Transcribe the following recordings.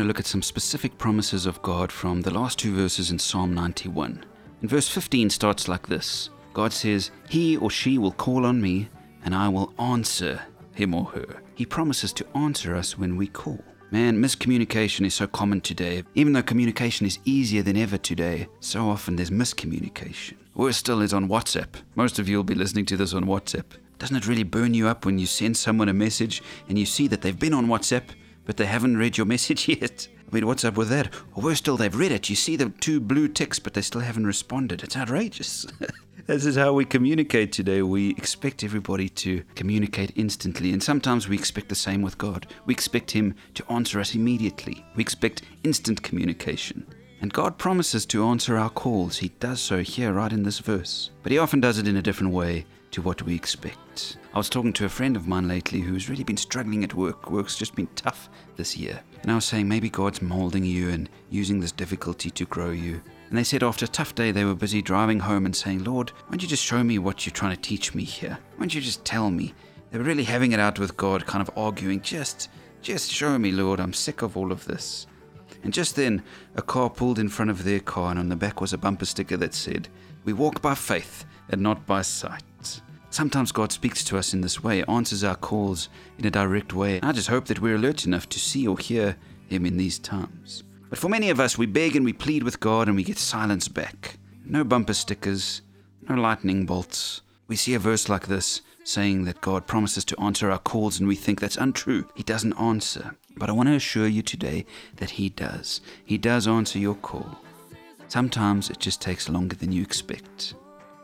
at some specific promises of God from the last two verses in Psalm 91. And verse 15 starts like this God says, He or she will call on me, and I will answer him or her. He promises to answer us when we call. Man, miscommunication is so common today. Even though communication is easier than ever today, so often there's miscommunication. Worse still is on WhatsApp. Most of you will be listening to this on WhatsApp. Doesn't it really burn you up when you send someone a message and you see that they've been on WhatsApp, but they haven't read your message yet? I mean, what's up with that? Or worse still, they've read it. You see the two blue ticks, but they still haven't responded. It's outrageous. this is how we communicate today. We expect everybody to communicate instantly, and sometimes we expect the same with God. We expect Him to answer us immediately. We expect instant communication. And God promises to answer our calls. He does so here, right in this verse. But He often does it in a different way to what we expect. I was talking to a friend of mine lately who's really been struggling at work. Work's just been tough this year. And I was saying maybe God's molding you and using this difficulty to grow you. And they said after a tough day, they were busy driving home and saying, Lord, why don't you just show me what you're trying to teach me here? Why don't you just tell me? They were really having it out with God, kind of arguing, just, just show me, Lord, I'm sick of all of this. And just then, a car pulled in front of their car, and on the back was a bumper sticker that said, We walk by faith and not by sight. Sometimes God speaks to us in this way, answers our calls in a direct way. I just hope that we're alert enough to see or hear Him in these times. But for many of us, we beg and we plead with God and we get silence back. No bumper stickers, no lightning bolts. We see a verse like this saying that God promises to answer our calls and we think that's untrue. He doesn't answer. But I want to assure you today that He does. He does answer your call. Sometimes it just takes longer than you expect.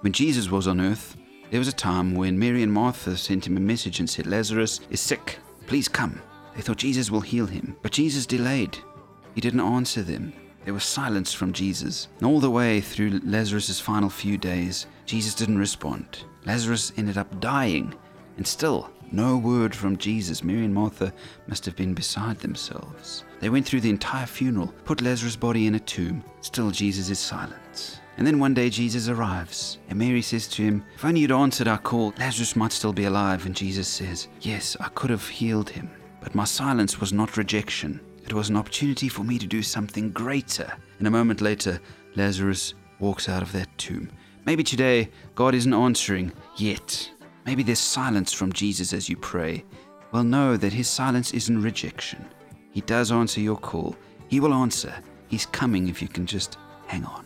When Jesus was on earth, there was a time when Mary and Martha sent him a message and said, Lazarus is sick. Please come. They thought Jesus will heal him. But Jesus delayed. He didn't answer them. There was silence from Jesus. And all the way through Lazarus' final few days, Jesus didn't respond. Lazarus ended up dying. And still, no word from Jesus. Mary and Martha must have been beside themselves. They went through the entire funeral, put Lazarus' body in a tomb. Still, Jesus is silent. And then one day Jesus arrives, and Mary says to him, If only you'd answered our call, Lazarus might still be alive. And Jesus says, Yes, I could have healed him. But my silence was not rejection, it was an opportunity for me to do something greater. And a moment later, Lazarus walks out of that tomb. Maybe today, God isn't answering yet. Maybe there's silence from Jesus as you pray. Well, know that his silence isn't rejection. He does answer your call. He will answer. He's coming if you can just hang on.